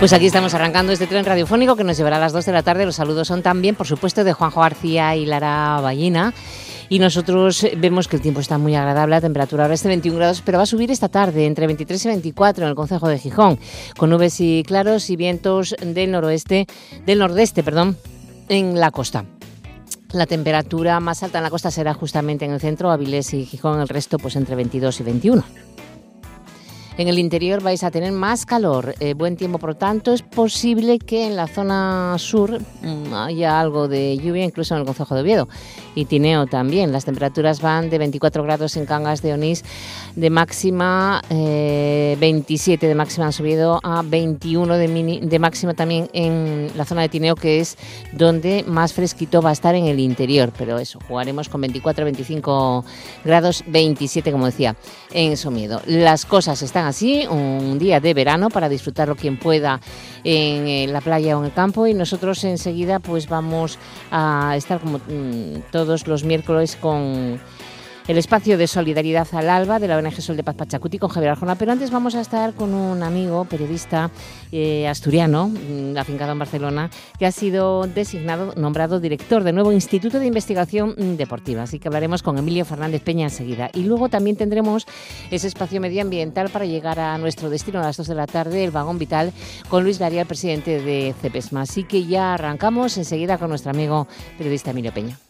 Pues aquí estamos arrancando este tren radiofónico que nos llevará a las 2 de la tarde. Los saludos son también, por supuesto, de Juanjo García y Lara Ballina. Y nosotros vemos que el tiempo está muy agradable, la temperatura ahora es de 21 grados, pero va a subir esta tarde entre 23 y 24 en el Concejo de Gijón, con nubes y claros y vientos del noroeste, del nordeste, perdón, en la costa. La temperatura más alta en la costa será justamente en el centro, Avilés y Gijón, el resto pues entre 22 y 21. En el interior vais a tener más calor, eh, buen tiempo, por tanto es posible que en la zona sur mm, haya algo de lluvia, incluso en el Concejo de Oviedo y Tineo también. Las temperaturas van de 24 grados en Cangas de Onís, de máxima 27 eh, de máxima han subido a 21 de, de máxima también en la zona de Tineo, que es donde más fresquito va a estar en el interior. Pero eso, jugaremos con 24, 25 grados, 27 como decía, en Somiedo. Las cosas están así, un día de verano para disfrutarlo quien pueda en la playa o en el campo. Y nosotros enseguida pues vamos a estar como mm, todos los miércoles con el espacio de solidaridad al alba de la ONG Sol de Paz Pachacuti con Javier Arjona. Pero antes vamos a estar con un amigo, periodista eh, asturiano, mm, afincado en Barcelona, que ha sido designado, nombrado director del nuevo Instituto de Investigación Deportiva. Así que hablaremos con Emilio Fernández Peña enseguida. Y luego también tendremos ese espacio medioambiental para llegar a nuestro destino a las 2 de la tarde, el vagón vital, con Luis Garía, el presidente de CEPESMA. Así que ya arrancamos enseguida con nuestro amigo periodista Emilio Peña.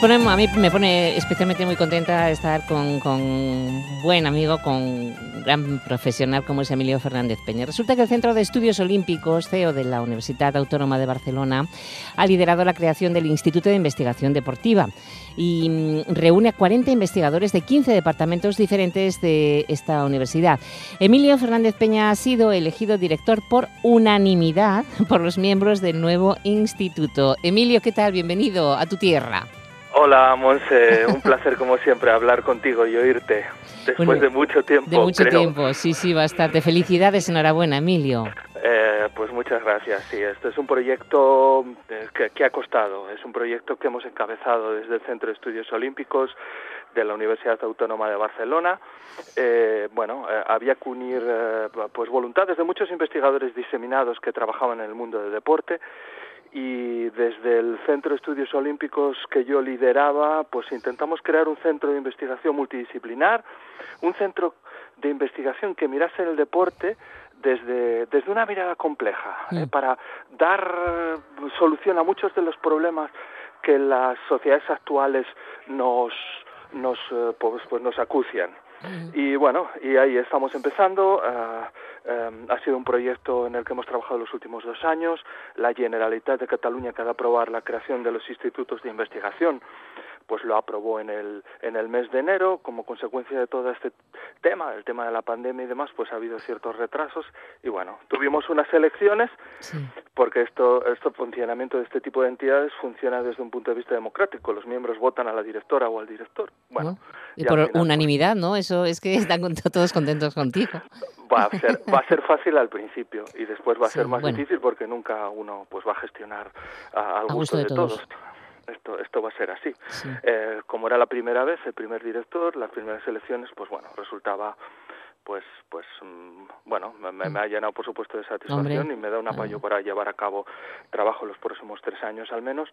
A mí me pone especialmente muy contenta estar con, un buen amigo, con un gran profesional como es Emilio Fernández Peña. Resulta que el Centro de Estudios Olímpicos, CEO de la Universidad Autónoma de Barcelona, ha liderado la creación del Instituto de Investigación Deportiva y mm, reúne a 40 investigadores de 15 departamentos diferentes de esta universidad. Emilio Fernández Peña ha sido elegido director por unanimidad por los miembros del nuevo instituto. Emilio, ¿qué tal? Bienvenido a tu tierra. Hola, Monse, un placer como siempre hablar contigo y oírte después de mucho tiempo. De mucho tiempo, sí, sí, bastante. Felicidades, enhorabuena, Emilio. Eh, pues muchas gracias. Sí, este es un proyecto eh, que, ha costado. Es un proyecto que hemos encabezado desde el Centro de Estudios Olímpicos de la Universidad Autónoma de Barcelona. Eh, bueno, había que unir pues voluntades de muchos investigadores diseminados que trabajaban en el mundo del deporte y desde el Centro de Estudios Olímpicos que yo lideraba, pues intentamos crear un centro de investigación multidisciplinar, un centro de investigación que mirase el deporte desde, desde una mirada compleja, ¿eh? para dar solución a muchos de los problemas que las sociedades actuales nos, nos, eh, pues, pues nos acucian. Y bueno, y ahí estamos empezando. Uh, Em, ha sido un proyecto en el que hemos trabajado los últimos dos años. La Generalitat de Cataluña, que ha de aprobar la creación de los institutos de investigación, pues lo aprobó en el, en el mes de enero. Como consecuencia de todo este tema, el tema de la pandemia y demás, pues ha habido ciertos retrasos. Y bueno, tuvimos unas elecciones, porque esto, este funcionamiento de este tipo de entidades funciona desde un punto de vista democrático. Los miembros votan a la directora o al director. Bueno, y, por pues unanimidad, ¿no? Eso es que están todos contentos contigo. Va a ser, va a ser fácil al principio y después va a ser más difícil porque nunca uno pues va a gestionar al gusto, de, todos. Esto, esto va a ser así. Eh, como era la primera vez, el primer director, las primeras elecciones, pues bueno, resultaba pues pues mm, bueno me, me, ha llenado por supuesto de satisfacción y me da un apoyo para llevar a cabo trabajo los próximos tres años al menos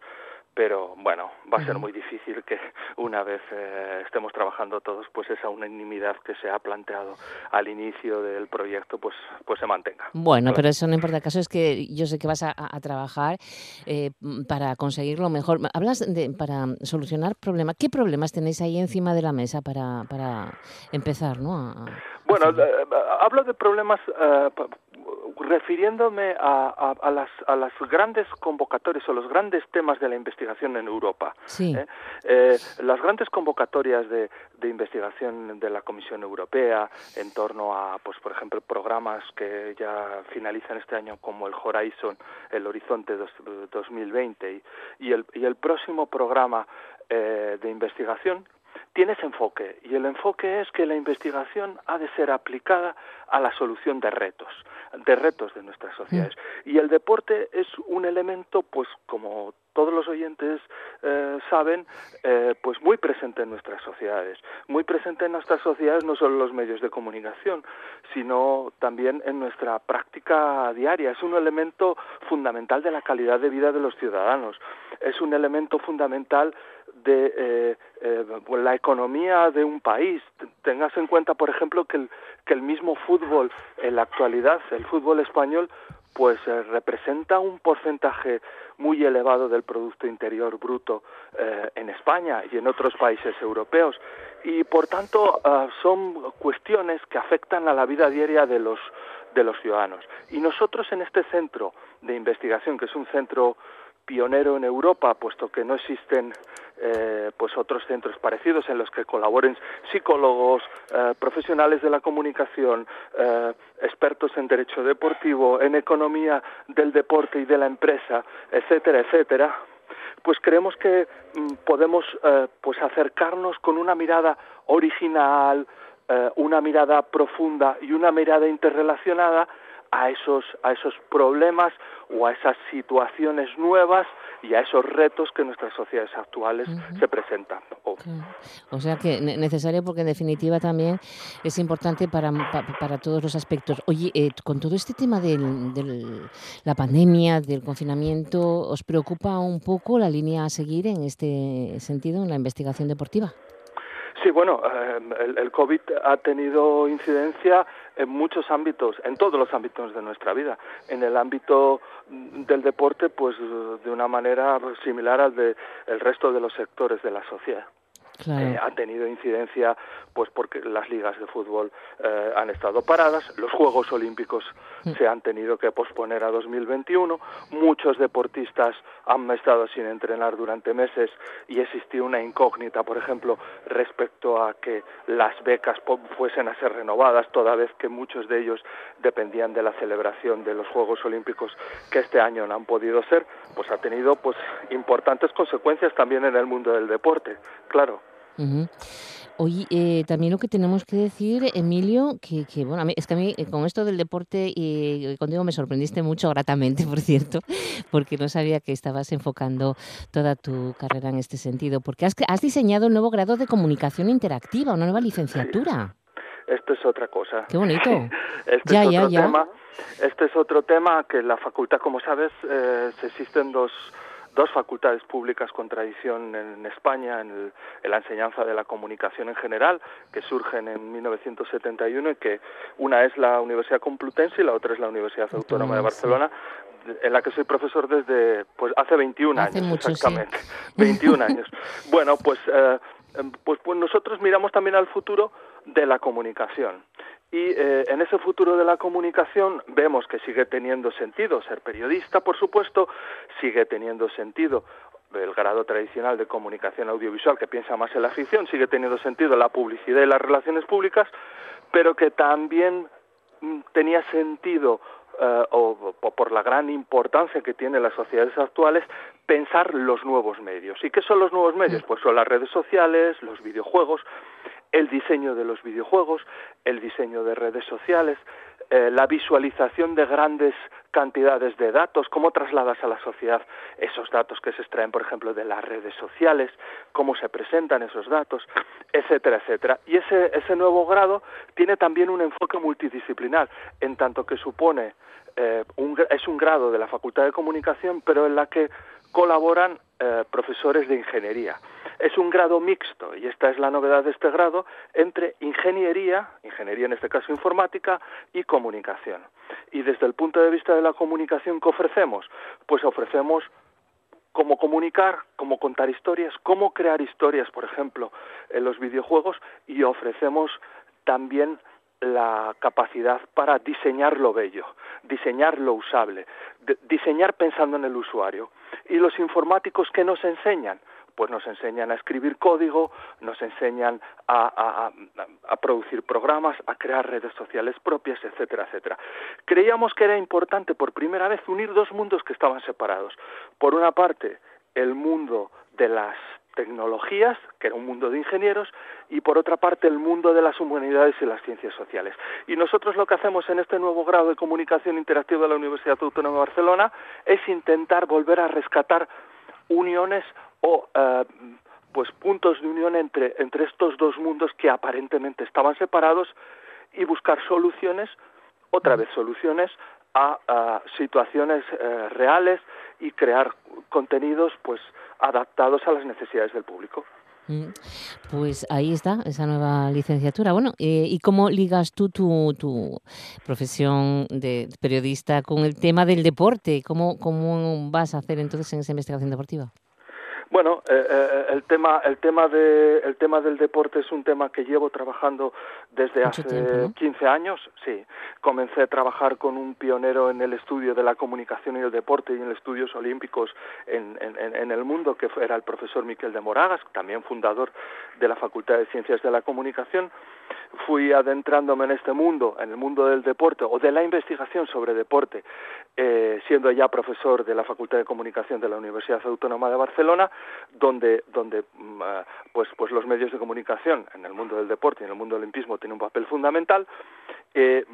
pero bueno, va a ser muy difícil que una vez eh, estemos trabajando todos, pues esa unanimidad que se ha planteado al inicio del proyecto, pues, pues se mantenga. Bueno, pero eso no importa. El caso es que yo sé que vas a, trabajar eh, para conseguirlo mejor. Hablas de para solucionar problemas. ¿Qué problemas tenéis ahí encima de la mesa para, para empezar, no? bueno, eh, hablo de problemas refiriéndome a, a, las, a las grandes convocatorias o los grandes temas de la investigación en Europa. ¿eh? Eh, las grandes convocatorias de, de, investigación de la Comisión Europea en torno a, pues, por ejemplo, programas que ya finalizan este año como el Horizon, el Horizonte 2020 y, y, el, y el próximo programa eh, de investigación tiene ese enfoque y el enfoque es que la investigación ha de ser aplicada a la solución de retos, de retos de nuestras sociedades. Y el deporte es un elemento, pues como todos los oyentes eh, saben, eh, pues muy presente en nuestras sociedades. Muy presente en nuestras sociedades no solo en los medios de comunicación, sino también en nuestra práctica diaria. Es un elemento fundamental de la calidad de vida de los ciudadanos. Es un elemento fundamental de eh, eh, la economía de un país. Tengas en cuenta, por ejemplo, que el, mismo fútbol en la actualidad, el fútbol español, pues eh, representa un porcentaje muy elevado del Producto Interior Bruto eh, en España y en otros países europeos. Y, por tanto, son cuestiones que afectan a la vida diaria de los, de los ciudadanos. Y nosotros en este centro de investigación, que es un centro pionero en Europa, puesto que no existen eh, pues otros centros parecidos en los que colaboren psicólogos, eh, profesionales de la comunicación, eh, expertos en derecho deportivo, en economía del deporte y de la empresa, etcétera, etcétera, pues creemos que mm, podemos pues acercarnos con una mirada original, una mirada profunda y una mirada interrelacionada a esos, a esos problemas o a esas situaciones nuevas y a esos retos que nuestras sociedades actuales se presentan. O sea que necesario porque en definitiva también es importante para, para, todos los aspectos. Oye, eh, con todo este tema de la pandemia, del confinamiento, ¿os preocupa un poco la línea a seguir en este sentido en la investigación deportiva? Sí, bueno, eh, el, el, COVID ha tenido incidencia en muchos ámbitos, en todos los ámbitos de nuestra vida. En el ámbito del deporte, pues de una manera similar al de el resto de los sectores de la sociedad. Eh, ha tenido incidencia pues porque las ligas de fútbol eh, han estado paradas, los Juegos Olímpicos mm. se han tenido que posponer a 2021, muchos deportistas han estado sin entrenar durante meses y existió una incógnita, por ejemplo, respecto a que las becas fuesen a ser renovadas, toda vez que muchos de ellos dependían de la celebración de los Juegos Olímpicos que este año no han podido ser, pues ha tenido pues importantes consecuencias también en el mundo del deporte, claro. Oye, eh, también lo que tenemos que decir, Emilio, que, bueno, es que a mí eh, con esto del deporte y eh, contigo me sorprendiste mucho gratamente, por cierto, porque no sabía que estabas enfocando toda tu carrera en este sentido, porque has, has diseñado un nuevo grado de comunicación interactiva, una nueva licenciatura. Esto es otra cosa. Qué bonito. este ya, es otro ya, tema. Este es otro tema que la facultad, como sabes, se existen dos dos facultades públicas con tradición en España en, la enseñanza de la comunicación en general, que surgen en 1971 y que una es la Universidad Complutense y la otra es la Universidad Autónoma de Barcelona, en la que soy profesor desde pues hace 21 años exactamente. 21 años. Bueno pues, eh, pues pues nosotros miramos también al futuro de la comunicación y eh, en ese futuro de la comunicación vemos que sigue teniendo sentido ser periodista, por supuesto, sigue teniendo sentido el grado tradicional de comunicación audiovisual que piensa más en la ficción, sigue teniendo sentido la publicidad y las relaciones públicas, pero que también mm, tenía sentido eh, o, por la gran importancia que tienen las sociedades actuales, pensar los nuevos medios. ¿Y qué son los nuevos medios? Pues son las redes sociales, los videojuegos, el diseño de los videojuegos, el diseño de redes sociales, eh, la visualización de grandes cantidades de datos, cómo trasladas a la sociedad esos datos que se extraen, por ejemplo, de las redes sociales, cómo se presentan esos datos, etcétera, etcétera. Y ese, ese nuevo grado tiene también un enfoque multidisciplinar, en tanto que supone, eh, un, es un grado de la Facultad de Comunicación, pero en la que colaboran eh, profesores de ingeniería. Es un grado mixto, y esta es la novedad de este grado, entre ingeniería, ingeniería en este caso informática, y comunicación. Y desde el punto de vista de la comunicación que ofrecemos, pues ofrecemos cómo comunicar, cómo contar historias, cómo crear historias, por ejemplo, en los videojuegos, y ofrecemos también la capacidad para diseñar lo bello, diseñar lo usable, diseñar pensando en el usuario. Y los informáticos que nos enseñan, pues nos enseñan a escribir código, nos enseñan a, producir programas, a crear redes sociales propias, etcétera, etcétera. Creíamos que era importante por primera vez unir dos mundos que estaban separados. Por una parte, el mundo de las tecnologías, que era un mundo de ingenieros, y por otra parte el mundo de las humanidades y las ciencias sociales. Y nosotros lo que hacemos en este nuevo grado de comunicación interactiva de la Universidad Autónoma de Barcelona es intentar volver a rescatar uniones o eh, pues puntos de unión entre, entre estos dos mundos que aparentemente estaban separados y buscar soluciones, otra vez soluciones a, situaciones eh, reales y crear contenidos pues adaptados a las necesidades del público. Mm, pues ahí está, esa nueva licenciatura. Bueno, eh, ¿y cómo ligas tú tu, tu, profesión de periodista con el tema del deporte? ¿Cómo, ¿Cómo vas a hacer entonces en esa investigación deportiva? Bueno, eh, eh, el tema el tema de el tema del deporte es un tema que llevo trabajando desde hace 15 años. Sí, comencé a trabajar con un pionero en el estudio de la comunicación y el deporte y en estudios olímpicos en, en, el mundo, que era el profesor Miquel de Moragas, también fundador de la Facultad de Ciencias de la Comunicación fui adentrándome en este mundo, en el mundo del deporte o de la investigación sobre deporte, eh, siendo ya profesor de la Facultad de Comunicación de la Universidad Autónoma de Barcelona, donde, donde mm, ah, pues, pues los medios de comunicación en el mundo del deporte y en el mundo del olimpismo tienen un papel fundamental. Eh,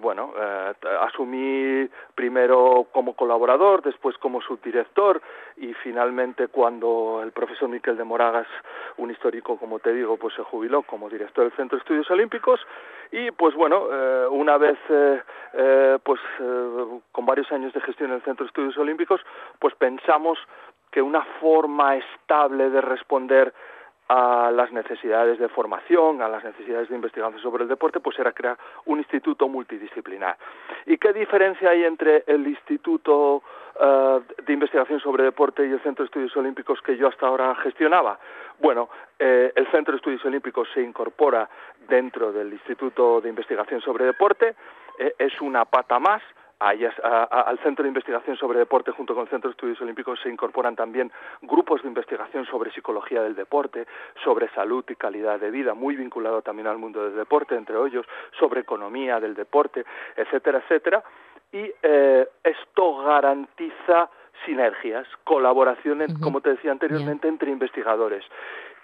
bueno, eh, asumí primero como colaborador, después como subdirector y finalmente cuando el profesor Miquel de Moragas, un histórico como te digo, pues se jubiló como director del Centro de Estudios Olímpicos y pues bueno, eh, una vez pues con varios años de gestión en el Centro de Estudios Olímpicos, pues pensamos que una forma estable de responder a las necesidades de formación, a las necesidades de investigación sobre el deporte, pues era crear un instituto multidisciplinar. ¿Y qué diferencia hay entre el Instituto eh, de Investigación sobre Deporte y el Centro de Estudios Olímpicos que yo hasta ahora gestionaba? Bueno, eh, el Centro de Estudios Olímpicos se incorpora dentro del Instituto de Investigación sobre Deporte, eh, es una pata más, al Centro de Investigación sobre Deporte junto con el Centro de Estudios Olímpicos se incorporan también grupos de investigación sobre psicología del deporte, sobre salud y calidad de vida, muy vinculado también al mundo del deporte, entre ellos, sobre economía del deporte, etcétera, etcétera. Y eh, esto garantiza sinergias, colaboraciones, como te decía anteriormente, entre investigadores.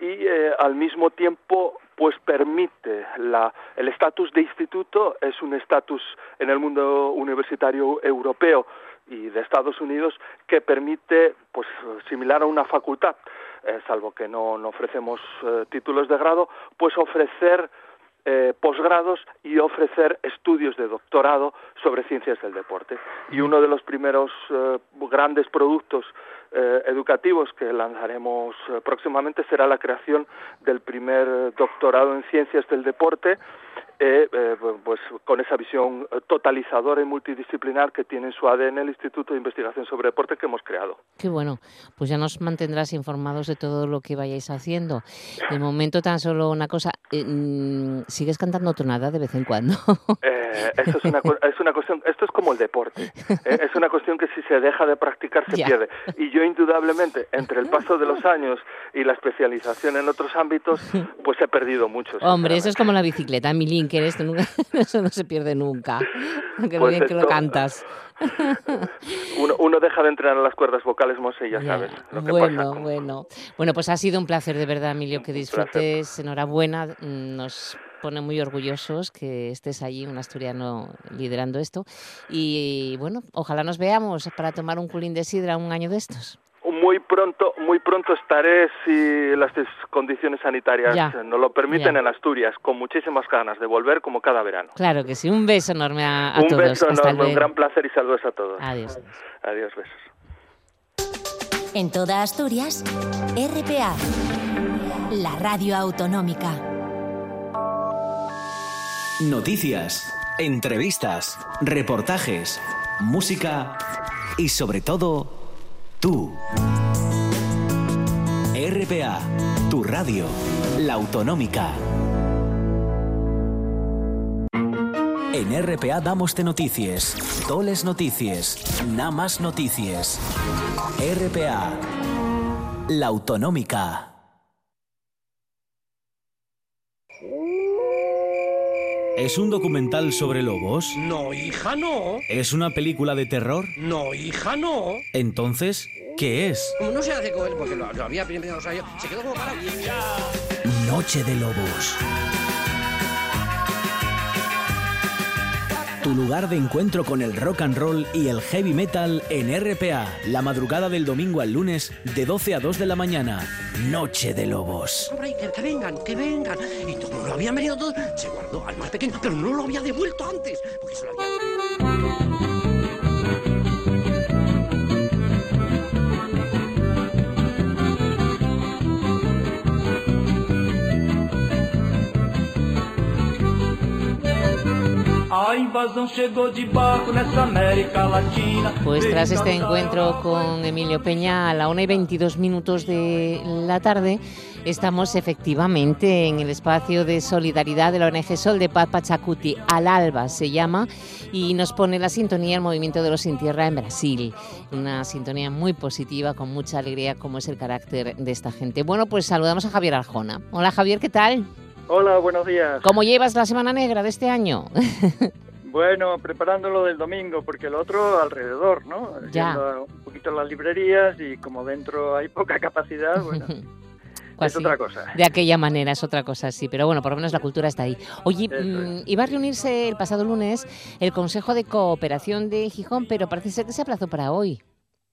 Y eh, al mismo tiempo pues permite la, el estatus de instituto es un estatus en el mundo universitario europeo y de Estados Unidos que permite pues similar a una facultad eh, salvo que no, no ofrecemos eh, títulos de grado pues ofrecer eh, posgrados y ofrecer estudios de doctorado sobre ciencias del deporte. Y uno de los primeros eh, grandes productos eh, educativos que lanzaremos próximamente será la creación del primer doctorado en ciencias del deporte eh, eh, pues con esa visión totalizadora y multidisciplinar que tiene en su ADN el Instituto de Investigación sobre Deporte que hemos creado. Qué bueno, pues ya nos mantendrás informados de todo lo que vayáis haciendo. De momento tan solo una cosa, eh, mm, ¿sigues cantando tonada de vez en cuando? esto es una, es una cuestión, esto es como el deporte, es una cuestión que si se deja de practicar se pierde. Y yo indudablemente, entre el paso de los años y la especialización en otros ámbitos, pues he perdido mucho. Hombre, eso es como la bicicleta, mi link que esto nunca, eso no se pierde nunca, aunque lo pues bien que lo cantas. Uno, deja de entrenar las cuerdas vocales, Mose, ya, sabes. bueno, bueno. Bueno, pues ha sido un placer de verdad, Emilio, que disfrutes. Enhorabuena. Nos pone muy orgullosos que estés allí, un asturiano, liderando esto. Y bueno, ojalá nos veamos para tomar un culín de sidra un año de estos muy pronto, muy pronto estaré si las condiciones sanitarias nos lo permiten en Asturias, con muchísimas ganas de volver como cada verano. Claro que sí, un beso enorme a, todos. Un beso enorme, un gran placer y saludos a todos. Adiós. Adiós, besos. En toda Asturias, RPA, la radio autonómica. Noticias, entrevistas, reportajes, música y sobre todo, tú. RPA, tu radio, la autonómica. En RPA damos de noticias, toles noticias, nada más noticias. RPA, la autonómica. ¿Es un documental sobre lobos? No, hija, no. ¿Es una película de terror? No, hija, no. Entonces, ¿qué es? Como no se hace con él, porque lo, lo había primero, o sea, yo, se quedó como para... Noche de Lobos. Tu lugar de encuentro con el rock and roll y el heavy metal en RPA, la madrugada del domingo al lunes de 12 a 2 de la mañana. Noche de Lobos. Que, que vengan, que vengan. Y como lo habían venido todo, se guardó al más pequeño, pero no lo había devuelto antes, porque se lo había... Pues tras este encuentro con Emilio Peña a la 1 y 22 minutos de la tarde, estamos efectivamente en el espacio de solidaridad de la ONG Sol de Paz Pachacuti, Al Alba se llama, y nos pone la sintonía el movimiento de los sin tierra en Brasil. Una sintonía muy positiva, con mucha alegría, como es el carácter de esta gente. Bueno, pues saludamos a Javier Arjona. Hola Javier, ¿qué tal? Hola, buenos días. ¿Cómo llevas la Semana Negra de este año? Bueno, preparándolo del domingo, porque el otro alrededor, ¿no? Ya. Yendo un poquito a las librerías y como dentro hay poca capacidad, bueno, Pues es sí, otra cosa. De aquella manera es otra cosa, sí, pero bueno, por lo menos la cultura está ahí. Oye, mm, es. iba a reunirse el pasado lunes el Consejo de Cooperación de Gijón, pero parece ser que se aplazó para hoy.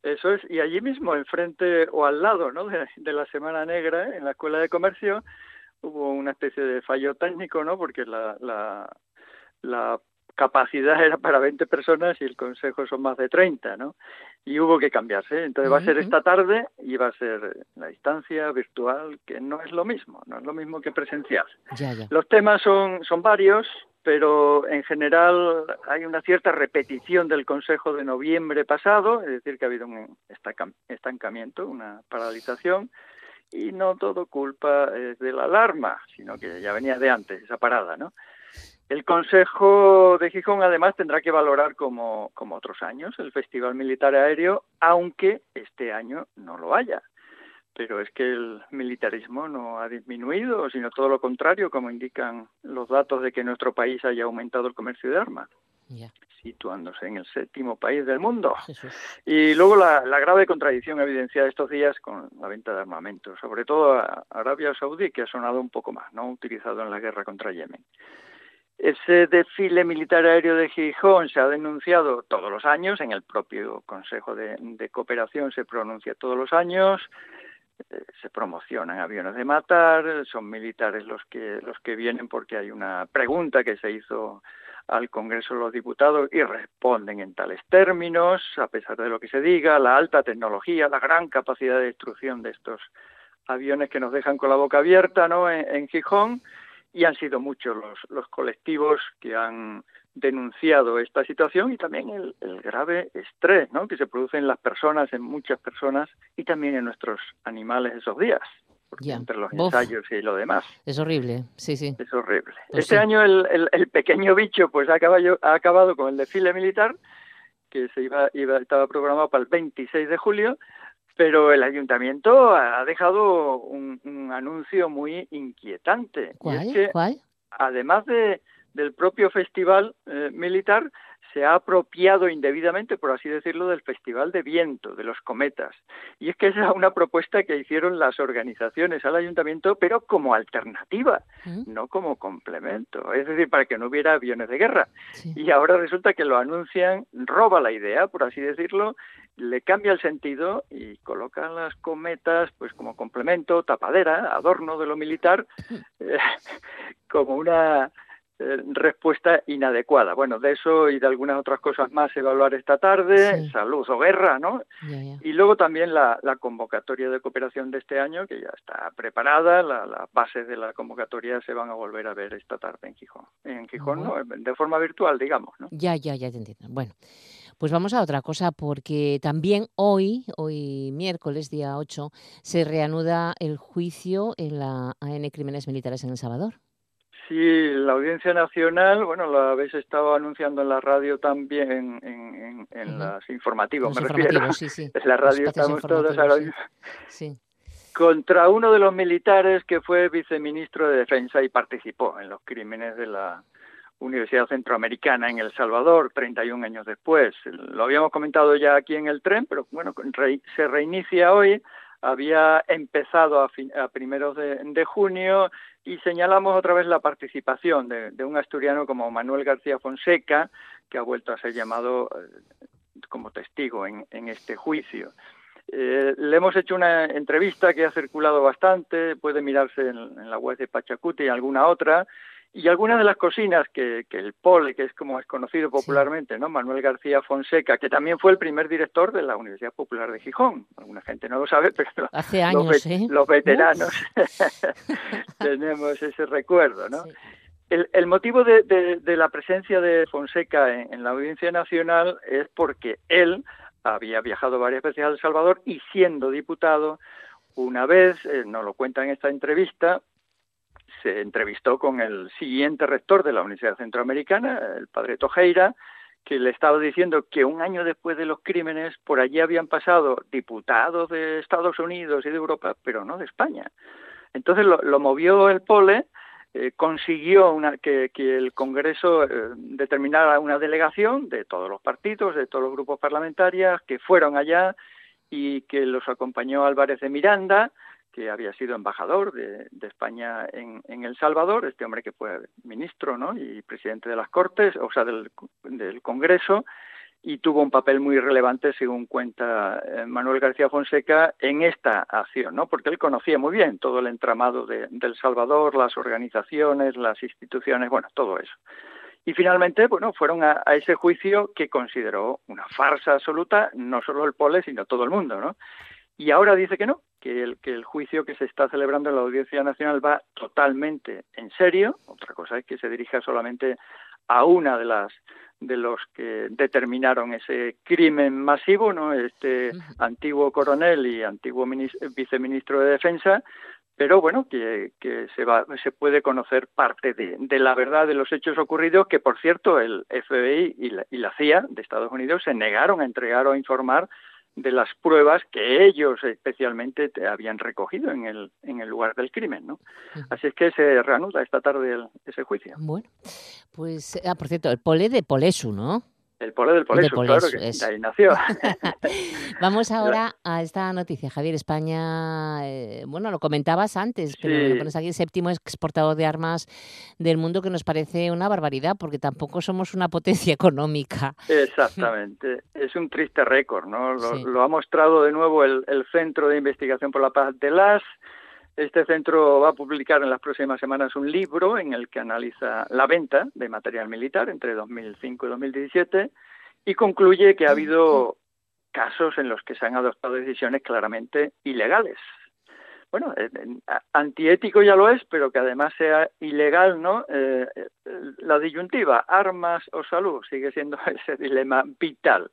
Eso es, y allí mismo, enfrente o al lado, ¿no? De, de la Semana Negra, en la Escuela de Comercio, hubo una especie de fallo técnico, ¿no? Porque la, la, la capacidad era para 20 personas y el consejo son más de 30, ¿no? Y hubo que cambiarse. Entonces va a ser esta tarde y va a ser la distancia virtual, que no es lo mismo, no es lo mismo que presencial. Ya, ya. Los temas son, son varios, pero en general hay una cierta repetición del Consejo de noviembre pasado, es decir, que ha habido un estancamiento, una paralización, y no todo culpa eh, de la alarma, sino que ya venía de antes esa parada, ¿no? El Consejo de Gijón además tendrá que valorar como, como otros años el Festival Militar Aéreo, aunque este año no lo haya. Pero es que el militarismo no ha disminuido, sino todo lo contrario, como indican los datos de que nuestro país haya aumentado el comercio de armas. Situándose en el séptimo país del mundo. Jesús. Y luego la, la grave contradicción evidenciada estos días con la venta de armamento, sobre todo a Arabia Saudí, que ha sonado un poco más, no utilizado en la guerra contra Yemen. Ese desfile militar aéreo de Gijón se ha denunciado todos los años, en el propio Consejo de, de Cooperación se pronuncia todos los años, eh, se promocionan aviones de matar, son militares los que los que vienen porque hay una pregunta que se hizo al Congreso de los Diputados y responden en tales términos, a pesar de lo que se diga, la alta tecnología, la gran capacidad de destrucción de estos aviones que nos dejan con la boca abierta, ¿no? En, en Gijón y han sido muchos los, los colectivos que han denunciado esta situación y también el, el grave estrés ¿no? que se produce en las personas, en muchas personas y también en nuestros animales esos días, Ya. entre los ensayos y lo demás. Es horrible, sí, sí. Es horrible. Pues este sí. año el, el, el pequeño bicho pues ha acabado, ha acabado con el desfile militar que se iba, iba estaba programado para el 26 de julio, pero el ayuntamiento ha dejado un, un anuncio muy inquietante. Y ¿Cuál? es que ¿Cuál? además de, del propio festival eh, militar, se ha apropiado indebidamente, por así decirlo, del Festival de Viento, de los cometas. Y es que esa es una propuesta que hicieron las organizaciones al ayuntamiento, pero como alternativa, ¿Mm? no como complemento. Es decir, para que no hubiera aviones de guerra. Sí. Y ahora resulta que lo anuncian, roba la idea, por así decirlo, le cambia el sentido y colocan las cometas pues como complemento, tapadera, adorno de lo militar, eh, como una eh, respuesta inadecuada. Bueno, de eso y de algunas otras cosas más se va a hablar esta tarde, salud o guerra, ¿no? Y luego también la, convocatoria de cooperación de este año, que ya está preparada, las bases de la convocatoria se van a volver a ver esta tarde en Gijón. En Gijón, ¿no? De forma virtual, digamos, ¿no? Ya, ya, ya te entiendo. Bueno. Pues vamos a otra cosa, porque también hoy, hoy miércoles, día 8, se reanuda el juicio en la AN Crímenes Militares en El Salvador. Sí, la Audiencia Nacional, bueno, lo habéis estado anunciando en la radio también, en, en, los informativos, me refiero. Sí, sí. En la radio estamos todos ahora Sí. Contra uno de los militares que fue viceministro de Defensa y participó en los crímenes de la Universidad Centroamericana en El Salvador, 31 años después. Lo habíamos comentado ya aquí en el tren, pero bueno, se reinicia hoy había empezado a, primeros de, junio y señalamos otra vez la participación de, un asturiano como Manuel García Fonseca, que ha vuelto a ser llamado eh, como testigo en, este juicio. Eh, le hemos hecho una entrevista que ha circulado bastante, puede mirarse en, en la web de Pachacuti y alguna otra, y algunas de las cocinas que, que, el Pole, que es como es conocido popularmente, ¿no? Manuel García Fonseca, que también fue el primer director de la Universidad Popular de Gijón. Alguna gente no lo sabe, pero Hace años, los, ¿eh? los veteranos tenemos ese recuerdo, ¿no? El, el, motivo de, de, la presencia de Fonseca en, la Audiencia Nacional es porque él había viajado varias veces a El Salvador y siendo diputado, una vez, eh, nos lo cuenta en esta entrevista, se entrevistó con el siguiente rector de la Universidad Centroamericana, el padre Tojeira, que le estaba diciendo que un año después de los crímenes por allí habían pasado diputados de Estados Unidos y de Europa, pero no de España. Entonces lo, movió el POLE, eh, consiguió una, que, el Congreso eh, determinara una delegación de todos los partidos, de todos los grupos parlamentarios, que fueron allá y que los acompañó Álvarez de Miranda, que había sido embajador de, España en, El Salvador, este hombre que fue ministro y presidente de las Cortes, o sea, del, Congreso, y tuvo un papel muy relevante, según cuenta eh, Manuel García Fonseca, en esta acción, ¿no? porque él conocía muy bien todo el entramado de, El Salvador, las organizaciones, las instituciones, bueno, todo eso. Y finalmente, bueno, fueron a, ese juicio que consideró una farsa absoluta, no solo el Pole, sino todo el mundo, ¿no? Y ahora dice que no, que el, que el juicio que se está celebrando en la Audiencia Nacional va totalmente en serio. Otra cosa es que se dirija solamente a una de las de los que determinaron ese crimen masivo, ¿no? Este antiguo coronel y antiguo viceministro de Defensa, pero bueno, que, que se, va, se puede conocer parte de, de, la verdad de los hechos ocurridos, que por cierto el FBI y la, y la CIA de Estados Unidos se negaron a entregar o a informar de las pruebas que ellos especialmente te habían recogido en el, en el lugar del crimen, ¿no? Así es que se reanuda esta tarde ese juicio. Bueno, pues, ah, por cierto, el pole de Polesu, ¿no? El pole del Polesu, claro, que de ahí nació. Vamos ahora a esta noticia, Javier. España, eh, bueno, lo comentabas antes, pero lo pones aquí el séptimo exportador de armas del mundo, que nos parece una barbaridad, porque tampoco somos una potencia económica. Exactamente. es un triste récord, ¿no? Lo, ha mostrado de nuevo el, el Centro de Investigación por la Paz de las este centro va a publicar en las próximas semanas un libro en el que analiza la venta de material militar entre 2005 y 2017 y concluye que ha habido casos en los que se han adoptado decisiones claramente ilegales. Bueno, eh, antiético ya lo es, pero que además sea ilegal, ¿no? Eh, la disyuntiva, armas o salud, sigue siendo ese dilema vital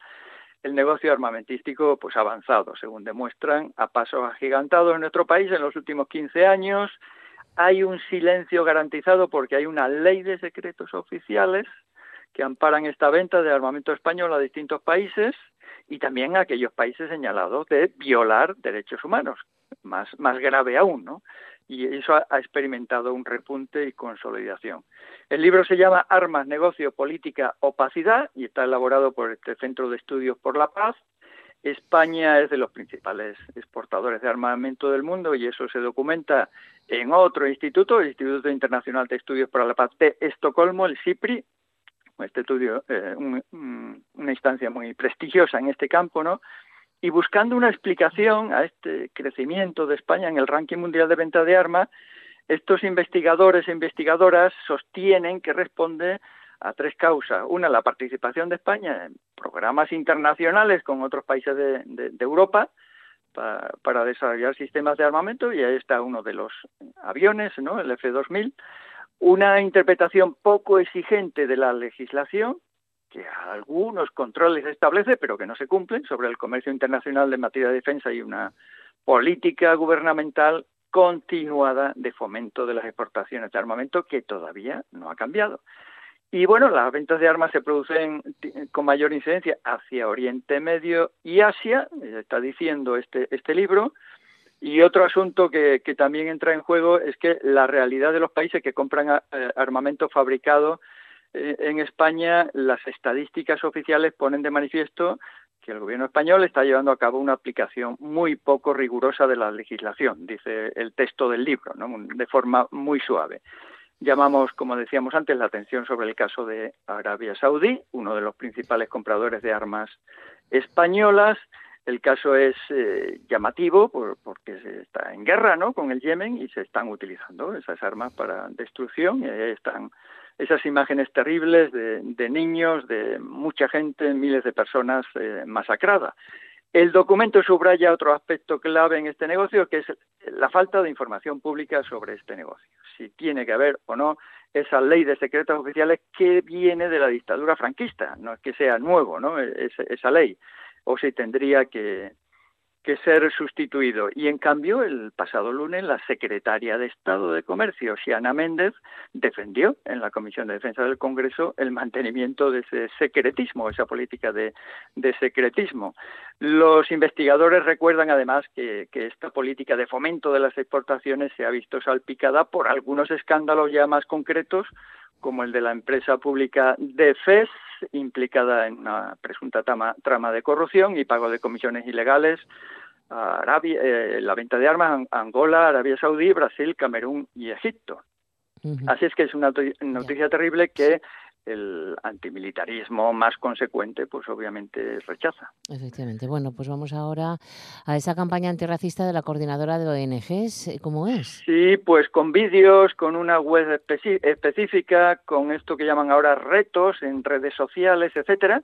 el negocio armamentístico pues avanzado, según demuestran, a pasos agigantados en nuestro país en los últimos 15 años. Hay un silencio garantizado porque hay una ley de secretos oficiales que amparan esta venta de armamento español a distintos países y también a aquellos países señalados de violar derechos humanos, más, más grave aún, ¿no? Y eso ha, experimentado un repunte y consolidación. El libro se llama Armas, Negocio, Política, Opacidad y está elaborado por este Centro de Estudios por la Paz. España es de los principales exportadores de armamento del mundo y eso se documenta en otro instituto, el Instituto Internacional de Estudios para la Paz de Estocolmo, el CIPRI, este estudio, eh, una instancia muy prestigiosa en este campo, ¿no? Y buscando una explicación a este crecimiento de España en el ranking mundial de venta de armas, Estos investigadores e investigadoras sostienen que responde a tres causas. Una, la participación de España en programas internacionales con otros países de, Europa para, desarrollar sistemas de armamento, y ahí está uno de los aviones, ¿no? el F-2000. Una interpretación poco exigente de la legislación, que algunos controles establece, pero que no se cumplen, sobre el comercio internacional de materia de defensa y una política gubernamental continuada de fomento de las exportaciones de armamento que todavía no ha cambiado. Y bueno, las ventas de armas se producen con mayor incidencia hacia Oriente Medio y Asia, está diciendo este, este libro. Y otro asunto que, también entra en juego es que la realidad de los países que compran eh, armamento fabricado eh, en España, las estadísticas oficiales ponen de manifiesto que el gobierno español está llevando a cabo una aplicación muy poco rigurosa de la legislación, dice el texto del libro, de forma muy suave. Llamamos, como decíamos antes, la atención sobre el caso de Arabia Saudí, uno de los principales compradores de armas españolas. El caso es eh, llamativo porque se está en guerra ¿no? con el Yemen y se están utilizando esas armas para destrucción y están esas imágenes terribles de, niños, de mucha gente, miles de personas eh, masacradas. El documento subraya otro aspecto clave en este negocio, que es la falta de información pública sobre este negocio. Si tiene que haber o no esa ley de secretos oficiales que viene de la dictadura franquista, no es que sea nuevo, ¿no? esa ley, o si tendría que, ser sustituido. Y en cambio, el pasado lunes, la secretaria de Estado de Comercio, Xiana Méndez, defendió en la Comisión de Defensa del Congreso el mantenimiento de ese secretismo, esa política de, secretismo. Los investigadores recuerdan además que, que, esta política de fomento de las exportaciones se ha visto salpicada por algunos escándalos ya más concretos, como el de la empresa pública DEFES, implicada en una presunta trama, de corrupción y pago de comisiones ilegales a Arabia, eh, la venta de armas a Angola, Arabia Saudí, Brasil, Camerún y Egipto. Así es que es una noticia terrible que el antimilitarismo más consecuente, pues obviamente rechaza. Efectivamente. Bueno, pues vamos ahora a esa campaña antirracista de la coordinadora de ONGs. ¿Cómo es? Sí, pues con vídeos, con una web específica, con esto que llaman ahora retos en redes sociales, etcétera,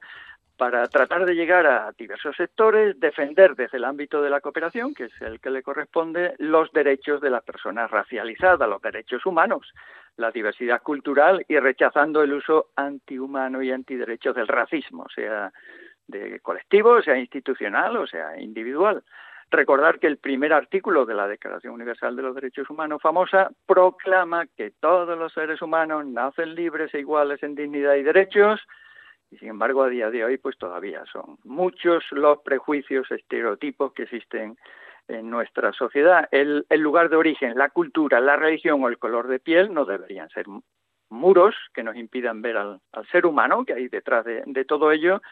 para tratar de llegar a diversos sectores, defender desde el ámbito de la cooperación, que es el que le corresponde, los derechos de las personas racializadas, los derechos humanos, la diversidad cultural y rechazando el uso antihumano y antiderechos del racismo, sea de colectivo, sea institucional o sea individual. Recordar que el primer artículo de la Declaración Universal de los Derechos Humanos famosa proclama que todos los seres humanos nacen libres e iguales en dignidad y derechos, y sin embargo, a día de hoy, pues todavía son muchos los prejuicios, estereotipos que existen en nuestra sociedad. El, lugar de origen, la cultura, la religión o el color de piel no deberían ser muros que nos impidan ver al, ser humano que hay detrás de, todo ello,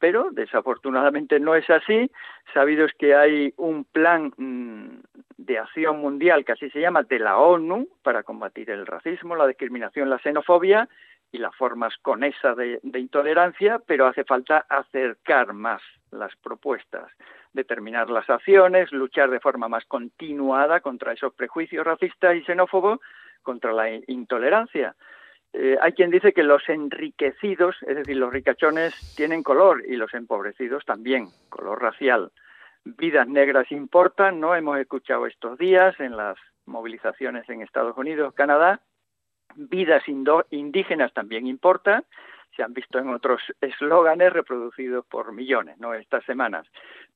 pero desafortunadamente no es así. Sabido es que hay un plan mm, de acción mundial que así se llama de la ONU para combatir el racismo, la discriminación, la xenofobia y las formas con esa de, intolerancia, pero hace falta acercar más las propuestas, determinar las acciones, luchar de forma más continuada contra esos prejuicios racistas y xenófobos, contra la intolerancia. Eh, hay quien dice que los enriquecidos, es decir, los ricachones, tienen color y los empobrecidos también, color racial. Vidas negras importan, ¿no? Hemos escuchado estos días en las movilizaciones en Estados Unidos, Canadá, vidas indígenas también importa, se han visto en otros eslóganes reproducidos por millones, ¿no? Estas semanas.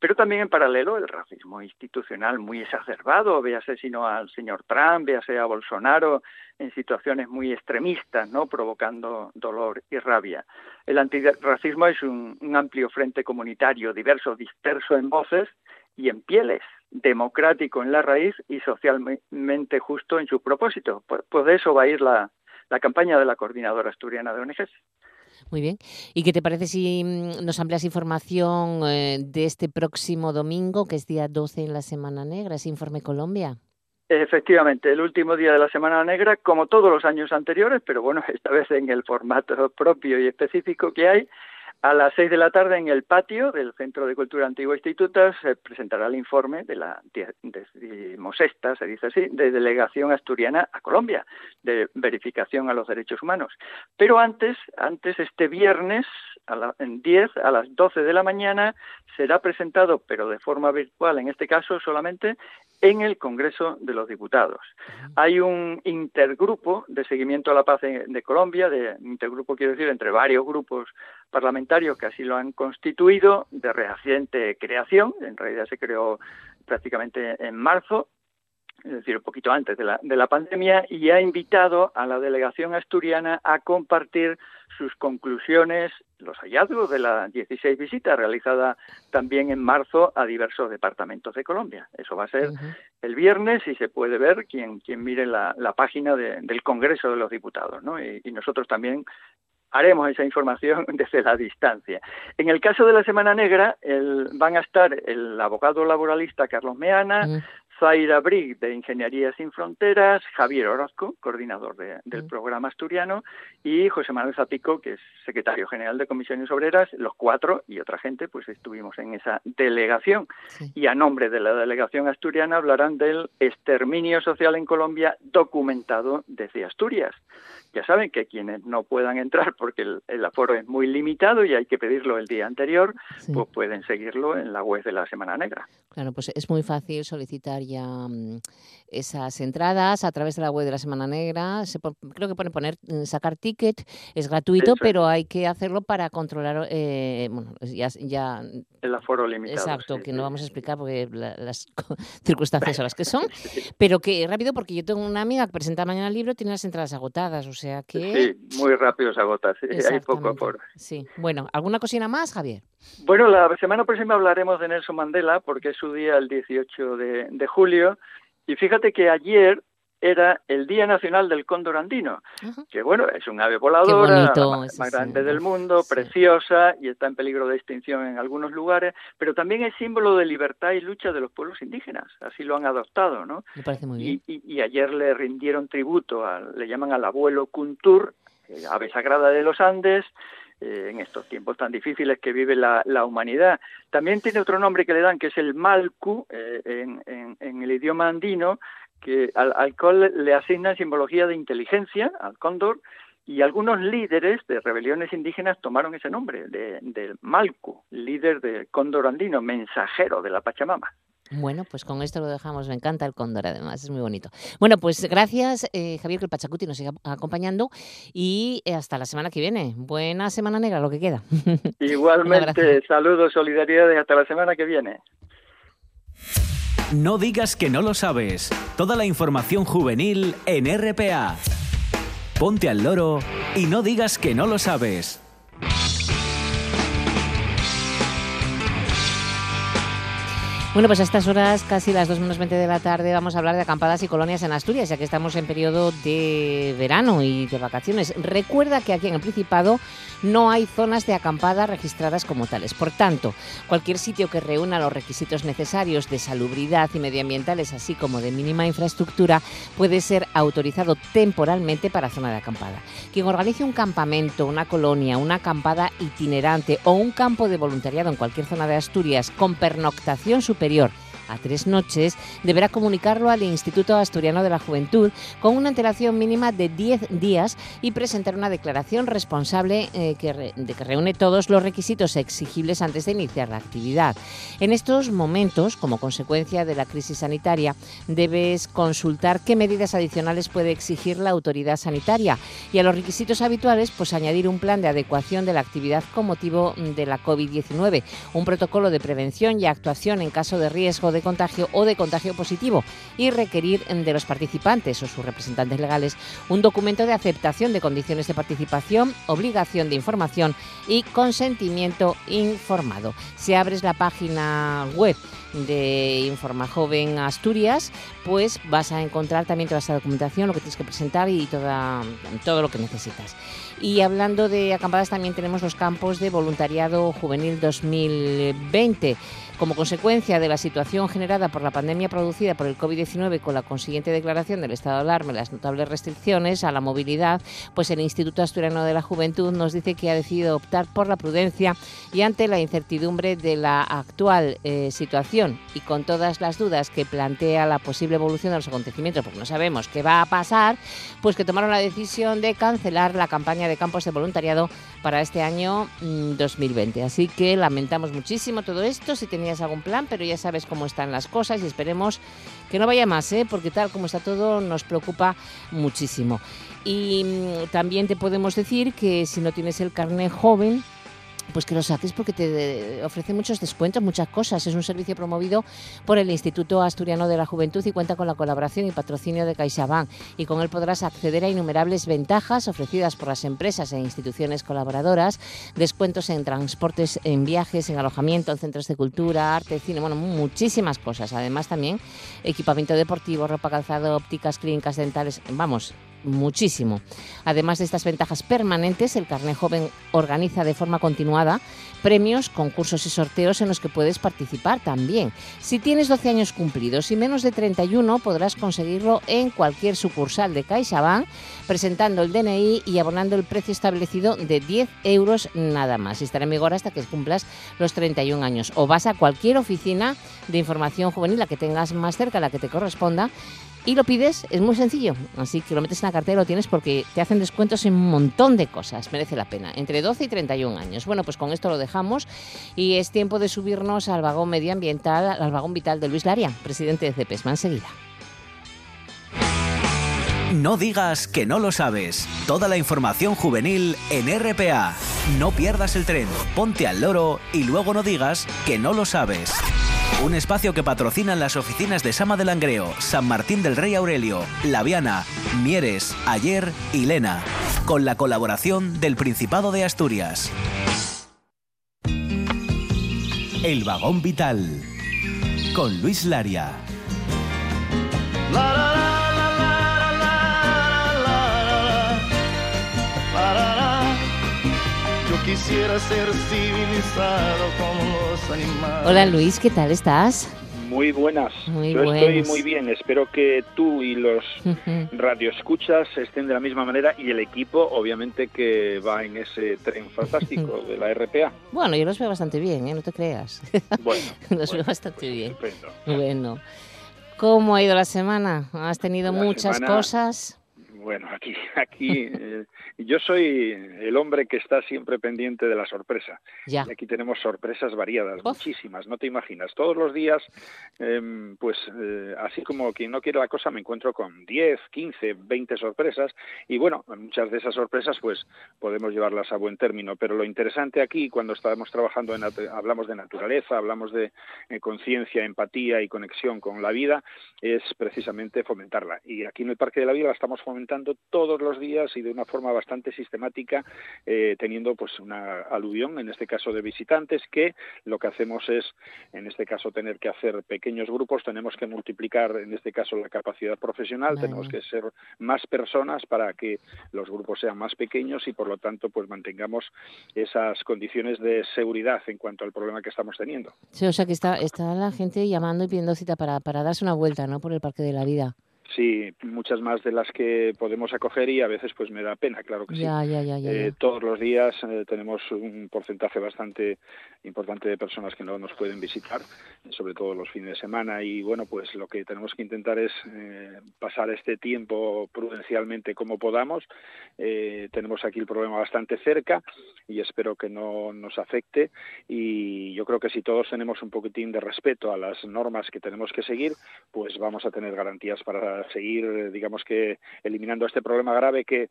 Pero también en paralelo el racismo institucional muy exacerbado, véase sino al señor Trump, véase a Bolsonaro en situaciones muy extremistas, ¿no? Provocando dolor y rabia. El antirracismo es un amplio frente comunitario, diverso, disperso en voces y en pieles, democrático en la raíz y socialmente justo en su propósito. Pues, pues de eso va a ir la, la campaña de la Coordinadora Asturiana de ONGs. Muy bien. ¿Y qué te parece si mm, nos amplias información eh, de este próximo domingo, que es día 12 en la Semana Negra, es Informe Colombia? Efectivamente, el último día de la Semana Negra, como todos los años anteriores, pero bueno, esta vez en el formato propio y específico que hay, A las seis de la tarde en el patio del Centro de Cultura Antigua Instituta se presentará el informe de la decimosexta, se dice así, de delegación asturiana a Colombia, de verificación a los derechos humanos. Pero antes, antes este viernes, a la, en 10 a las 12 de la mañana, será presentado, pero de forma virtual en este caso solamente, en el Congreso de los Diputados. Hay un intergrupo de seguimiento a la paz de Colombia, de intergrupo quiero decir entre varios grupos parlamentarios que así lo han constituido, de reciente creación, en realidad se creó prácticamente en marzo, es decir, un poquito antes de la, de la pandemia, y ha invitado a la delegación asturiana a compartir sus conclusiones, los hallazgos de la 16 visita realizada también en marzo a diversos departamentos de Colombia. Eso va a ser el viernes y se puede ver quien, quien mire la, la página del Congreso de los Diputados. ¿no? Y, nosotros también haremos esa información desde la distancia. En el caso de la Semana Negra, el, van a estar el abogado laboralista Carlos Meana, Zaira Brig, de Ingeniería Sin Fronteras, Javier Orozco, coordinador del programa asturiano, y José Manuel Zapico, que es secretario general de Comisiones Obreras, los cuatro y otra gente, pues estuvimos en esa delegación. Y a nombre de la delegación asturiana hablarán del exterminio social en Colombia documentado desde Asturias. Ya saben que quienes no puedan entrar porque el, aforo es muy limitado y hay que pedirlo el día anterior, pues pueden seguirlo en la web de la Semana Negra. Claro, pues es muy fácil solicitar ya mm, esas entradas a través de la web de la Semana Negra. Se, creo que pone poner mm, sacar ticket, es gratuito, pero hay que hacerlo para controlar, eh, bueno, ya, ya, el aforo limitado. Exacto, que no vamos a explicar porque las circunstancias son las que son, pero que rápido porque yo tengo una amiga que presenta mañana el libro tiene las entradas agotadas, o sea que sí, muy rápido se agota, sí, hay poco aforo. Sí, bueno, ¿alguna cocina más, Javier? Bueno, la semana próxima hablaremos de Nelson Mandela porque es su día el 18 de, de julio y fíjate que ayer era el Día Nacional del Cóndor Andino, que bueno, es un ave voladora, más, grande del mundo, preciosa y está en peligro de extinción en algunos lugares, pero también es símbolo de libertad y lucha de los pueblos indígenas, así lo han adoptado, ¿no? Me parece muy bien. Y, ayer le rindieron tributo, le llaman al abuelo Kuntur, ave sagrada de los Andes, eh, en estos tiempos tan difíciles que vive la, humanidad. También tiene otro nombre que le dan, que es el Malku, eh, en, en, el idioma andino, que al, al cual le asignan simbología de inteligencia, al cóndor, y algunos líderes de rebeliones indígenas tomaron ese nombre, de, del Malcu, líder del cóndor andino, mensajero de la Pachamama. Bueno, pues con esto lo dejamos. Me encanta el cóndor, además, es muy bonito. Bueno, pues gracias, eh, Javier, que el Pachacuti nos siga acompañando y eh, hasta la semana que viene. Buena semana negra, lo que queda. Igualmente, saludos, solidaridad y hasta la semana que viene. No digas que no lo sabes. Toda la información juvenil en RPA. Ponte al loro y no digas que no lo sabes. Bueno, pues a estas horas, casi las 2 menos 20 de la tarde, vamos a hablar de acampadas y colonias en Asturias, ya que estamos en periodo de verano y de vacaciones. Recuerda que aquí en el Principado no hay zonas de acampada registradas como tales. Por tanto, cualquier sitio que reúna los requisitos necesarios de salubridad y medioambientales, así como de mínima infraestructura, puede ser autorizado temporalmente para zona de acampada. Quien organice un campamento, una colonia, una acampada itinerante o un campo de voluntariado en cualquier zona de Asturias con pernoctación superior exterior a tres noches, deberá comunicarlo al Instituto Asturiano de la Juventud con una antelación mínima de 10 días y presentar una declaración responsable eh, que de que reúne todos los requisitos exigibles antes de iniciar la actividad. En estos momentos, como consecuencia de la crisis sanitaria, debes consultar qué medidas adicionales puede exigir la autoridad sanitaria y a los requisitos habituales, pues añadir un plan de adecuación de la actividad con motivo de la COVID-19, un protocolo de prevención y actuación en caso de riesgo de contagio o de contagio positivo y requerir de los participantes o sus representantes legales un documento de aceptación de condiciones de participación, obligación de información y consentimiento informado. Si abres la página web de Informa Joven Asturias, pues vas a encontrar también toda esta documentación, lo que tienes que presentar y toda, todo lo que necesitas. Y hablando de acampadas, también tenemos los campos de voluntariado juvenil 2020 Como consecuencia de la situación generada por la pandemia producida por el COVID-19 con la consiguiente declaración del estado de alarma y las notables restricciones a la movilidad, pues el Instituto Asturiano de la Juventud nos dice que ha decidido optar por la prudencia y ante la incertidumbre de la actual eh, situación y con todas las dudas que plantea la posible evolución de los acontecimientos, porque no sabemos qué va a pasar, pues que tomaron la decisión de cancelar la campaña de campos de voluntariado para este año 2020. Mm, Así que lamentamos muchísimo todo esto, si tenías algún plan, pero ya sabes cómo están las cosas y esperemos que no vaya más, ¿eh? porque tal como está todo nos preocupa muchísimo. Y mm, también te podemos decir que si no tienes el carnet joven, pues que lo saques porque te ofrece muchos descuentos, muchas cosas. Es un servicio promovido por el Instituto Asturiano de la Juventud y cuenta con la colaboración y patrocinio de CaixaBank. Y con él podrás acceder a innumerables ventajas ofrecidas por las empresas e instituciones colaboradoras, descuentos en transportes, en viajes, en alojamiento, en centros de cultura, arte, cine, bueno, muchísimas cosas. Además también equipamiento deportivo, ropa calzado, ópticas, clínicas dentales, vamos, muchísimo. Además de estas ventajas permanentes, el Carnet Joven organiza de forma continuada premios, concursos y sorteos en los que puedes participar también. Si tienes 12 años cumplidos y menos de 31, podrás conseguirlo en cualquier sucursal de CaixaBank, presentando el DNI y abonando el precio establecido de 10 euros nada más. Estará en vigor hasta que cumplas los 31 años. O vas a cualquier oficina de información juvenil, la que tengas más cerca, la que te corresponda, y lo pides, es muy sencillo. Así que lo metes en la cartera y lo tienes porque te hacen descuentos en un montón de cosas. Merece la pena. Entre 12 y 31 años. Bueno, pues con esto lo dejamos y es tiempo de subirnos al vagón medioambiental, al vagón vital de Luis Laria, presidente de CEPESMA. Enseguida. No digas que no lo sabes. Toda la información juvenil en RPA. No pierdas el tren, ponte al loro y luego no digas que no lo sabes. Un espacio que patrocinan las oficinas de Sama del Langreo, San Martín del Rey Aurelio, Laviana, Mieres, Ayer y Lena, con la colaboración del Principado de Asturias. El vagón vital, con Luis Laria. Yo quisiera ser civilizado como. Hola Luis, ¿qué tal estás? Muy buenas. Muy Yo buenas. estoy muy bien. Espero que tú y los radioescuchas estén de la misma manera y el equipo, obviamente, que va en ese tren fantástico de la RPA. Bueno, yo los veo bastante bien, ¿eh? no te creas. Bueno, los veo bueno, bastante pues bien. estupendo. Bueno, ¿cómo ha ido la semana? ¿Has tenido La muchas semana- cosas? Bueno, aquí, aquí eh, yo soy el hombre que está siempre pendiente de la sorpresa. Ya. Y aquí tenemos sorpresas variadas, muchísimas, no te imaginas. Todos los días, em, pues eh, así como quien no quiere la cosa, me encuentro con 10, 15, 20 sorpresas. Y bueno, muchas de esas sorpresas, pues podemos llevarlas a buen término. Pero lo interesante aquí, cuando estamos trabajando, en, hablamos de naturaleza, hablamos de eh, conciencia, empatía y conexión con la vida, es precisamente fomentarla. Y aquí en el Parque de la Vida la estamos fomentando todos los días y de una forma bastante sistemática, eh, teniendo pues una aluvión, en este caso de visitantes, que lo que hacemos es, en este caso, tener que hacer pequeños grupos, tenemos que multiplicar, en este caso, la capacidad profesional, Vale. tenemos que ser más personas para que los grupos sean más pequeños y, por lo tanto, pues mantengamos esas condiciones de seguridad en cuanto al problema que estamos teniendo. Sí, o sea que está, está la gente llamando y pidiendo cita para, para darse una vuelta, ¿no? Por el Parque de la Vida. Sí, muchas más de las que podemos acoger y a veces pues me da pena, claro que sí. Ya, ya, ya, ya. Eh, todos los días eh, tenemos un porcentaje bastante importante de personas que no nos pueden visitar, sobre todo los fines de semana. Y bueno, pues lo que tenemos que intentar es eh, pasar este tiempo prudencialmente como podamos. Eh, tenemos aquí el problema bastante cerca y espero que no nos afecte. Y yo creo que si todos tenemos un poquitín de respeto a las normas que tenemos que seguir, pues vamos a tener garantías para seguir, eh, digamos que, eliminando este problema grave que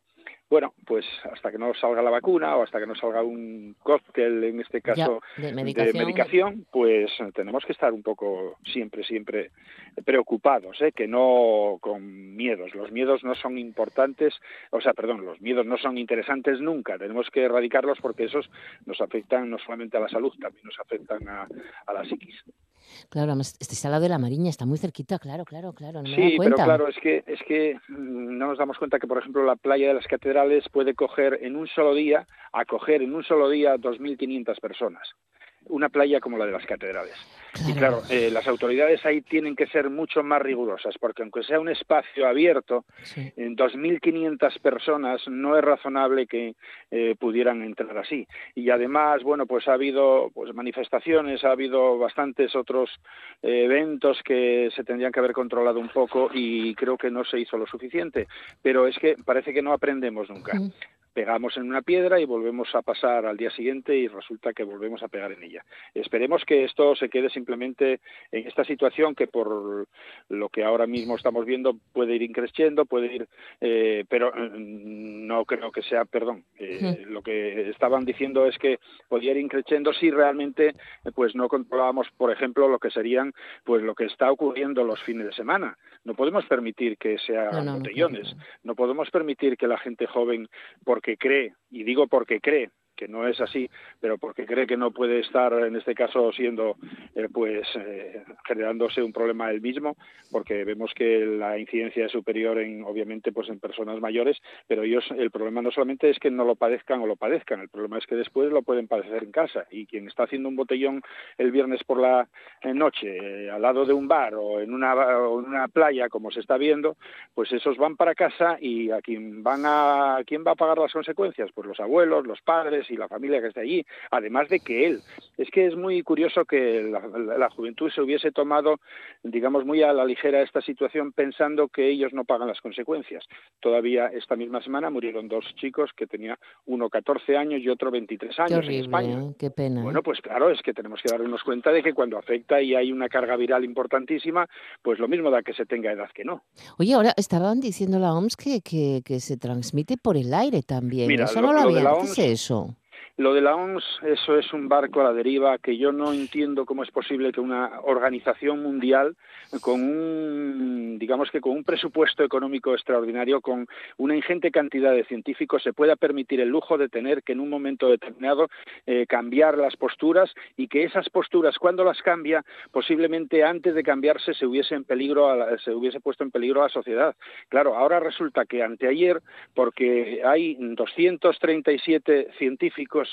bueno, pues hasta que no salga la vacuna o hasta que no salga un cóctel, en este caso, de de medicación. medicación, pues eh, tenemos que estar un poco siempre, siempre preocupados, ¿eh? que no con miedos. Los miedos no son importantes, o sea, perdón, los miedos no son interesantes nunca. Tenemos que erradicarlos porque esos nos afectan no solamente a la salud, también nos afectan a, a la psiquis. Claro, además, este está al lado de la Mariña, está muy cerquita, claro, claro, claro, no me he Sí, pero claro, es que es que mm, no nos damos cuenta que, por ejemplo, la playa de las catedrales puede coger en un solo día, acoger en un solo día 2.500 personas. Una playa como la de las catedrales. Y claro, eh, las autoridades ahí tienen que ser mucho más rigurosas, porque aunque sea un espacio abierto, en 2.500 personas no es razonable que eh, pudieran entrar así. Y además, bueno, pues ha habido pues manifestaciones, ha habido bastantes otros eh, eventos que se tendrían que haber controlado un poco y creo que no se hizo lo suficiente. Pero es que parece que no aprendemos nunca pegamos en una piedra y volvemos a pasar al día siguiente y resulta que volvemos a pegar en ella. Esperemos que esto se quede simplemente en esta situación que por lo que ahora mismo estamos viendo puede ir increciendo, puede ir, eh, pero mm, no creo que sea, perdón, eh, lo que estaban diciendo es que podía ir increciendo si realmente pues no controlábamos, por ejemplo, lo que serían pues lo que está ocurriendo los fines de semana. No podemos permitir que sean botellones, no podemos permitir que la gente joven, porque que cree, y digo porque cree, que no es así, pero porque cree que no puede estar en este caso siendo eh, pues eh, generándose un problema él mismo, porque vemos que la incidencia es superior en obviamente pues en personas mayores, pero ellos el problema no solamente es que no lo padezcan o lo padezcan, el problema es que después lo pueden padecer en casa. Y quien está haciendo un botellón el viernes por la eh, noche al lado de un bar o en una o en una playa como se está viendo, pues esos van para casa y a quien van a quién va a pagar las consecuencias, pues los abuelos, los padres y la familia que está allí, además de que él. Es que es muy curioso que la, juventud se hubiese tomado, digamos, muy a la ligera esta situación pensando que ellos no pagan las consecuencias. Todavía esta misma semana murieron dos chicos que tenía uno 14 años y otro 23 años en España. ¿eh? Qué pena. Bueno, pues claro, es que tenemos que darnos cuenta de que cuando afecta y hay una carga viral importantísima, pues lo mismo da que se tenga edad que no. Oye, ahora estaban diciendo la OMS que, que, se transmite por el aire también. Mira, eso no lo, había eso. Lo de la OMS, eso es un barco a la deriva que yo no entiendo cómo es posible que una organización mundial con un, digamos que con un presupuesto económico extraordinario, con una ingente cantidad de científicos, se pueda permitir el lujo de tener que en un momento determinado eh, cambiar las posturas y que esas posturas, cuando las cambia, posiblemente antes de cambiarse se hubiese en peligro, se hubiese puesto en peligro a la sociedad. Claro, ahora resulta que anteayer, porque hay 237 científicos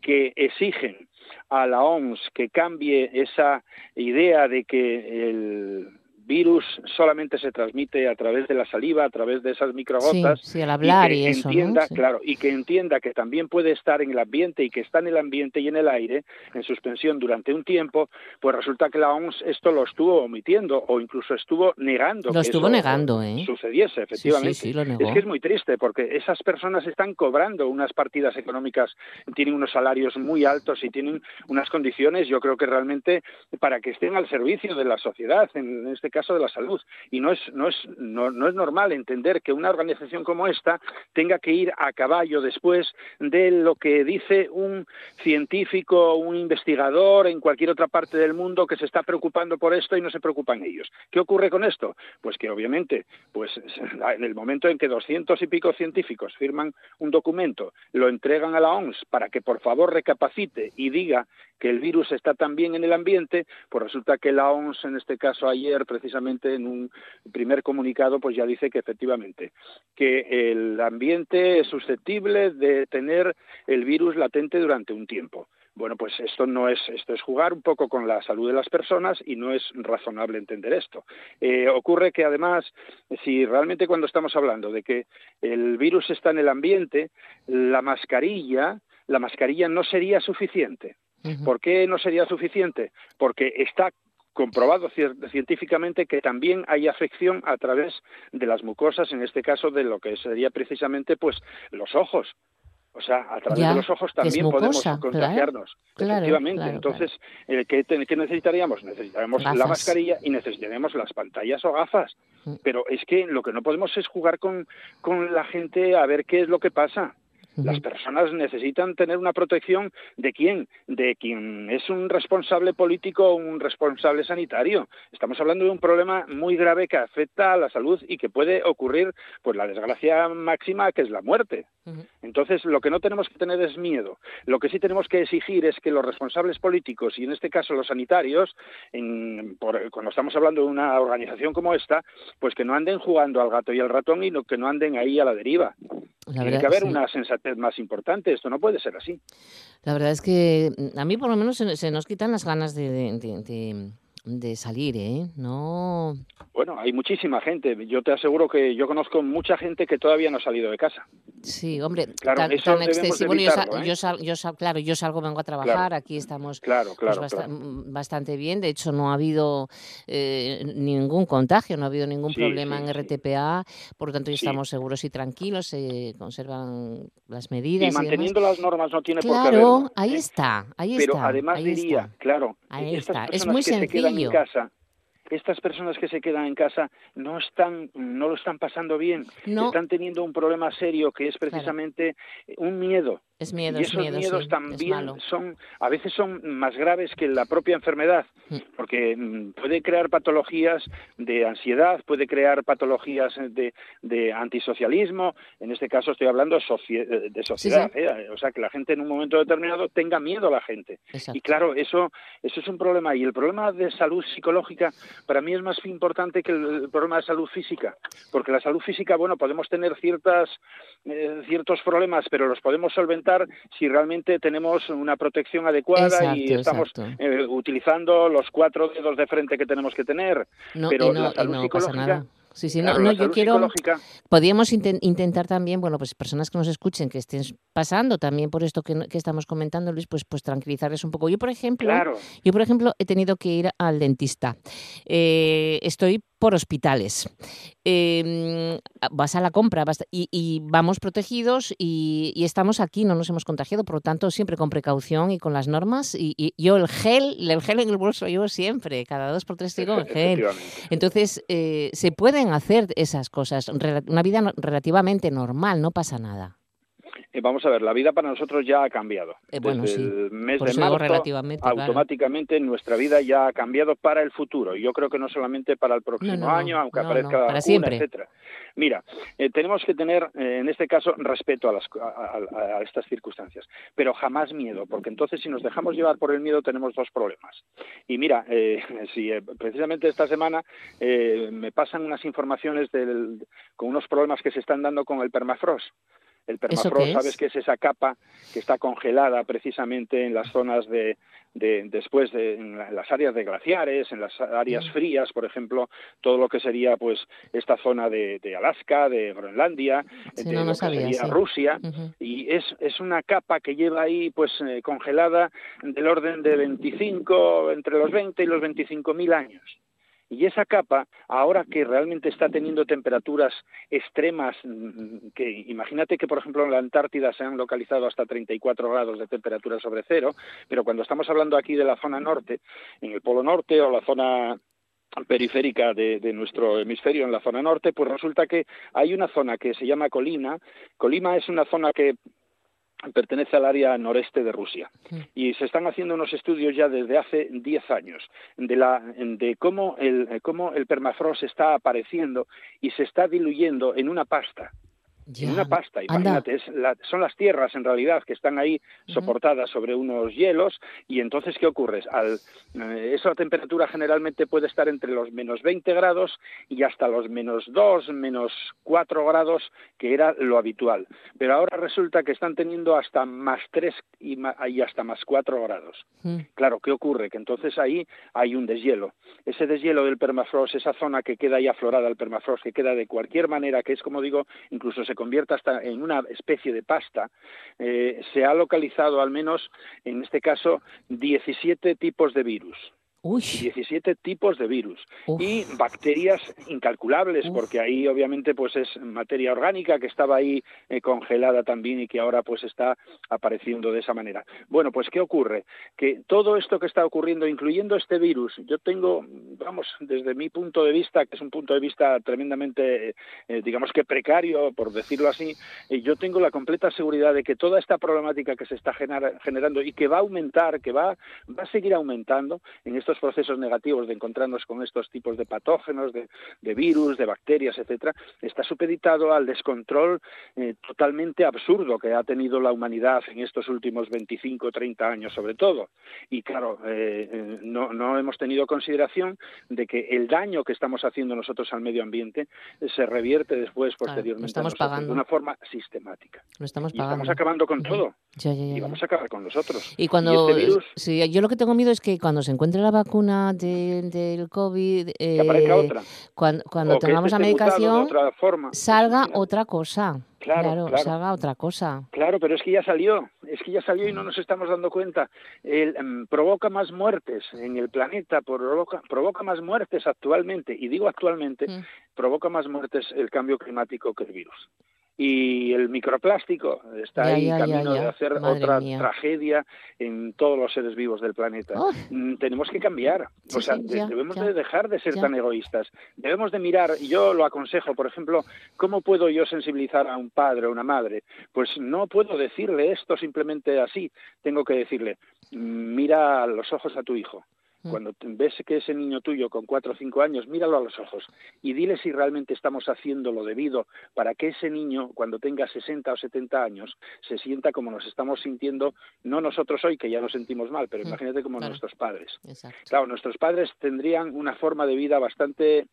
que exigen a la OMS que cambie esa idea de que el virus solamente se transmite a través de la saliva, a través de esas microgotas. Sí, al hablar y, que eso, entienda, claro, y que entienda que también puede estar en el ambiente y que está en el ambiente y en el aire en suspensión durante un tiempo, pues resulta que la OMS esto lo estuvo omitiendo o incluso estuvo negando lo que estuvo eso negando, ¿eh? sucediese, efectivamente. Sí, lo negó. Es que es muy triste porque esas personas están cobrando unas partidas económicas, tienen unos salarios muy altos y tienen unas condiciones, yo creo que realmente para que estén al servicio de la sociedad, en este caso de la salud. Y no es, no es, no, no es normal entender que una organización como esta tenga que ir a caballo después de lo que dice un científico, un investigador en cualquier otra parte del mundo que se está preocupando por esto y no se preocupan ellos. ¿Qué ocurre con esto? Pues que obviamente, pues en el momento en que doscientos y pico científicos firman un documento, lo entregan a la OMS para que por favor recapacite y diga que el virus está también en el ambiente, pues resulta que la OMS en este caso ayer en un primer comunicado pues ya dice que efectivamente que el ambiente es susceptible de tener el virus latente durante un tiempo. Bueno, pues esto no es, esto es jugar un poco con la salud de las personas y no es razonable entender esto. Eh, ocurre que además, si realmente cuando estamos hablando de que el virus está en el ambiente, la mascarilla, la mascarilla no sería suficiente. ¿Por qué no sería suficiente? Porque está comprobado científicamente que también hay afección a través de las mucosas, en este caso de lo que sería precisamente pues los ojos. O sea, a través de los ojos también podemos contagiarnos. efectivamente. Entonces, eh, ¿qué, necesitaríamos? Necesitaríamos la mascarilla y necesitaríamos las pantallas o gafas. Mm. Pero es que lo que no podemos es jugar con, con la gente a ver qué es lo que pasa. Las personas necesitan tener una protección de quién, de quien es un responsable político o un responsable sanitario. Estamos hablando de un problema muy grave que afecta a la salud y que puede ocurrir, pues la desgracia máxima que es la muerte. Entonces, lo que no tenemos que tener es miedo. Lo que sí tenemos que exigir es que los responsables políticos y en este caso los sanitarios, cuando estamos hablando de una organización como esta, pues que no anden jugando al gato y al ratón y no, que no anden ahí a la deriva. Tiene que haber una sensatez más importante, esto no puede ser así. La verdad es que mm, a mí por lo menos se, nos quitan las ganas de de salir, ¿eh? No. Bueno, hay muchísima gente. Yo te aseguro que yo conozco mucha gente que todavía no ha salido de casa. Sí, hombre, claro, tan, excesivo. ¿eh? yo, sal, yo, sal, claro, yo salgo, vengo a trabajar, aquí estamos claro, pues, claro, bast mm, bastante bien. De hecho, no ha habido eh, ningún contagio, no ha habido ningún Sí, problema sí, en. RTPA, por lo tanto, ya estamos seguros y tranquilos, se conservan las Y medidas. y demás. manteniendo las normas no tiene por qué Claro, ahí ¿eh? está, ahí Pero está. además ahí diría, está. claro, Ahí está. Es muy que se quedan en casa, estas personas que se quedan en casa no están, no lo están pasando bien, No. están teniendo un problema serio que es precisamente un miedo. Es miedo, y es esos miedo, miedos sí, es también malo. son, a veces son más graves que la propia enfermedad, Mm. porque mm, puede crear patologías de ansiedad, puede crear patologías de, de antisocialismo, en este caso estoy hablando de, de sociedad, ¿eh? o sea, que la gente en un momento determinado tenga miedo a la gente. Exacto. Y claro, eso, eso es un problema. Y el problema de salud psicológica para mí es más importante que el, el problema de salud física. Porque la salud física, bueno, podemos tener ciertas, eh, ciertos problemas, pero los podemos solventar si realmente tenemos una protección adecuada y estamos eh, utilizando los cuatro dedos de frente que tenemos que tener. No, pero no, la salud no pasa psicológica... nada. Sí, sí, no, claro, no, la yo quiero. Podríamos inten- intentar también, bueno, pues personas que nos escuchen, que estén pasando también por esto que, estamos comentando, Luis, pues, pues tranquilizarles un poco. Yo, por ejemplo, Claro. yo, por ejemplo, he tenido que ir al dentista. Eh, estoy por hospitales. Eh, vas a la compra vas- y, y vamos protegidos y, y estamos aquí, no nos hemos contagiado, por lo tanto, siempre con precaución y con las normas. Y, y yo el gel, el gel en el bolso llevo siempre, cada dos por tres digo el gel. Entonces, eh, se pueden hacer esas cosas, una vida relativamente normal, no pasa nada. Eh, vamos a ver, la vida para nosotros ya ha cambiado. Eh, bueno, Desde sí. el mes Por de marzo, relativamente, claro. automáticamente nuestra vida ya ha cambiado para el futuro. Y yo creo que no solamente para el próximo No, no, no. año, aunque No, aparezca para una, etcétera. Mira, eh, tenemos que tener, en este caso, respeto a, las, a, a- a estas circunstancias, pero jamás miedo, porque entonces si nos dejamos llevar por el miedo tenemos dos problemas. Y mira, eh, si precisamente esta semana me pasan unas informaciones del, con unos problemas que se están dando con el permafrost. El ¿Eso permafrost, sabes que es esa capa que está congelada precisamente en las zonas de, de- después de en la- las áreas de glaciares, en las áreas Mm. frías, por ejemplo, todo lo que sería pues esta zona de, de Alaska, de Groenlandia, Sí, de no, lo que sabía, sería sí. Rusia, y es, es una capa que lleva ahí pues eh, congelada del orden de 25, entre los 20 y los 25 mil años. Y esa capa, ahora que realmente está teniendo temperaturas extremas, mm, que imagínate que, por ejemplo, en la Antártida se han localizado hasta 34 grados de temperatura sobre cero, pero cuando estamos hablando aquí de la zona norte, en el Polo Norte o la zona periférica de, de nuestro hemisferio en la zona norte, pues resulta que hay una zona que se llama Colima. Colima es una zona que pertenece al área noreste de Rusia. Y se están haciendo unos estudios ya desde hace 10 años de la de cómo el cómo el permafrost está apareciendo y se está diluyendo en una pasta en una pasta, imagínate, es la- son las tierras en realidad que están ahí soportadas sobre unos hielos y entonces ¿qué ocurre? Al, eh, esa temperatura generalmente puede estar entre los menos 20 grados y hasta los menos 2, menos 4 grados que era lo habitual, pero ahora resulta que están teniendo hasta más 3 y, ma- y hasta más 4 grados. Claro, ¿qué ocurre? Que entonces ahí hay un deshielo. Ese deshielo del permafrost, esa zona que queda ahí aflorada al permafrost, que queda de cualquier manera, que es como digo, incluso se convierte hasta en una especie de pasta, eh, se ha localizado al menos, en este caso, 17 tipos de virus. 17 tipos de virus y bacterias incalculables porque ahí obviamente pues es materia orgánica que estaba ahí eh, congelada también y que ahora pues está apareciendo de esa manera. Bueno, pues qué ocurre que todo esto que está ocurriendo incluyendo este virus, yo tengo vamos, desde mi punto de vista, que es un punto de vista tremendamente eh, digamos que precario por decirlo así, eh, yo tengo la completa seguridad de que toda esta problemática que se está genera- generando y que va a aumentar, que va va a seguir aumentando en este estos procesos negativos de encontrarnos con estos tipos de patógenos, de, virus, de bacterias, etcétera, está supeditado al descontrol eh, totalmente absurdo que ha tenido la humanidad en estos últimos 25 o 30 años, sobre todo. Y claro, eh, eh, no, no hemos tenido consideración de que el daño que estamos haciendo nosotros al medio ambiente se revierte después, posteriormente, de una forma sistemática. Lo estamos y estamos acabando con todo. y vamos a acabar con nosotros. Y cuando. Este yo lo que tengo miedo es que cuando se encuentre la vacuna del COVID. Eh, cuando, cuando tengamos la medicación. salga otra cosa. Claro, salga otra cosa. Claro, pero es que ya salió, es que ya salió y no nos estamos dando cuenta. El, em, provoca más muertes en el planeta, provoca, provoca más muertes actualmente, y digo actualmente, mm. provoca más muertes el cambio climático que el virus y el microplástico está ahí camino de hacer otra tragedia en todos los seres vivos del planeta. Oh. Mm, tenemos que cambiar, o sea, debemos de dejar de ser tan egoístas. Debemos de mirar, yo lo aconsejo, por ejemplo, ¿cómo puedo yo sensibilizar a un padre o una madre? Pues no puedo decirle esto simplemente así, tengo que decirle, mm, mira a los ojos a tu hijo. Cuando ves que ese niño tuyo con cuatro o cinco años, míralo a los ojos y dile si realmente estamos haciendo lo debido para que ese niño, cuando tenga 60 o 70 años, se sienta como nos estamos sintiendo, no nosotros hoy, que ya nos sentimos mal, pero mm, imagínate como nuestros padres. Claro, nuestros padres tendrían una forma de vida bastante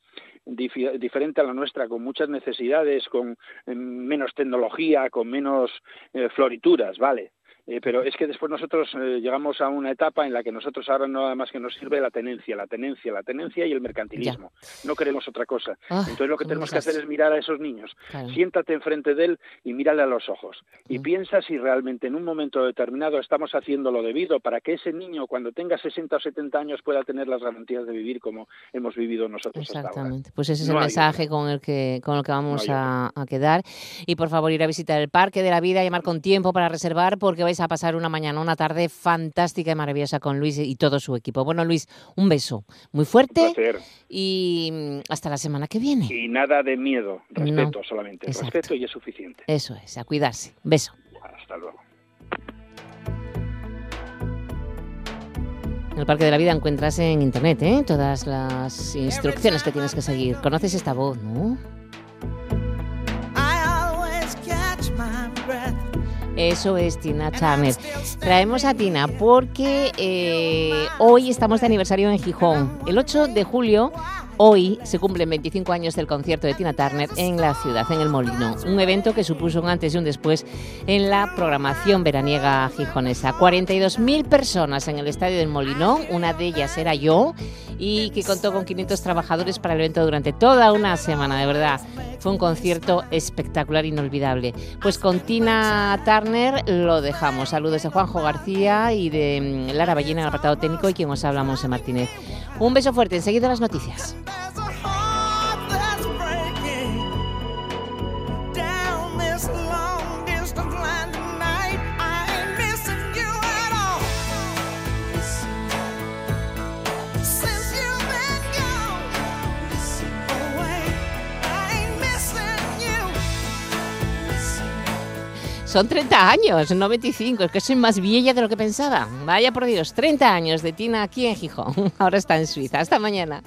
diferente a la nuestra, con muchas necesidades, con eh, menos tecnología, con menos eh, florituras, ¿vale? Eh, pero es que después nosotros eh, llegamos a una etapa en la que nosotros ahora nada más que nos sirve la tenencia, la tenencia, la tenencia y el mercantilismo. No queremos otra cosa. Ah, Entonces lo que tenemos que hacer es mirar a esos niños. Siéntate enfrente de él y mírale a los ojos. Y piensa si realmente en un momento determinado estamos haciendo lo debido para que ese niño cuando tenga 60 o 70 años pueda tener las garantías de vivir como hemos vivido nosotros Exactamente. Pues ese es el mensaje con el que con el que vamos a, a, quedar. Y por favor ir a visitar el Parque de la Vida, llamar con tiempo para reservar porque vais a pasar una mañana, una tarde fantástica y maravillosa con Luis y todo su equipo. Bueno, Luis, un beso muy fuerte y mm, hasta la semana que viene. Y nada de miedo, respeto solamente, respeto y es suficiente. Eso es, a cuidarse. Beso. Hasta luego. En el Parque de la Vida encuentras en internet ¿eh? todas las instrucciones que tienes que seguir. Conoces esta voz, ¿no? Eso es Tina Turner. Traemos a Tina porque eh, hoy estamos de aniversario en Gijón. El 8 de julio Hoy se cumplen 25 años del concierto de Tina Turner en la ciudad, en el Molino. Un evento que supuso un antes y un después en la programación veraniega gijonesa. 42.000 personas en el estadio del Molino, una de ellas era yo, y que contó con 500 trabajadores para el evento durante toda una semana, de verdad. Fue un concierto espectacular, inolvidable. Pues con Tina Turner lo dejamos. Saludos de Juanjo García y de mm, Lara Ballena en el apartado técnico y quien os hablamos en Martínez. Un beso fuerte, enseguida las noticias. Son 30 años, no 25. Es que soy más vieja de lo que pensaba. Vaya por Dios, 30 años de Tina aquí en Gijón. Ahora está en Suiza. Hasta mañana.